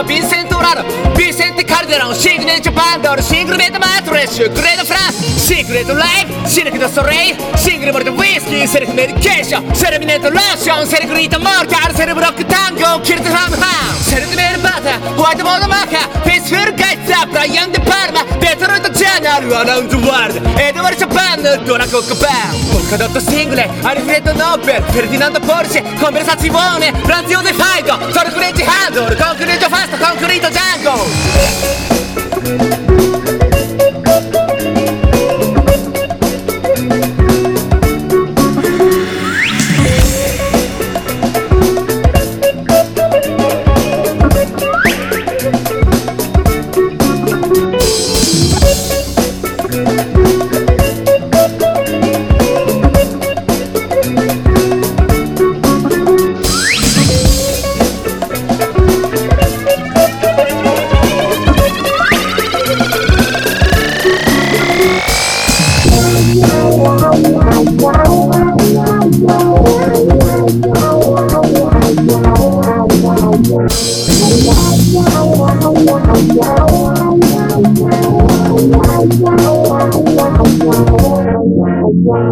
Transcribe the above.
como Vicente Dourado, Vicente Calderón, Signature Band, Single Made Matrix, Great France, Secret Life, Silk the Soleil, Single Malt Whiskey, Self Medication, Self Ration, Self Rita Mortar, Self Rock Tango, Kilt Ram Ham, Self Made Butter, White Mold Marker, Peaceful Guys, Zapra, Young De Palma, Detroit Journal, Around the World, Edward Japan, Draco Copan, Polkadot Single, Alfredo Nobel, Ferdinando Porsche, Conversazione, Ranzio De Faigo, Torquetti Handle, preferito Django! Wow.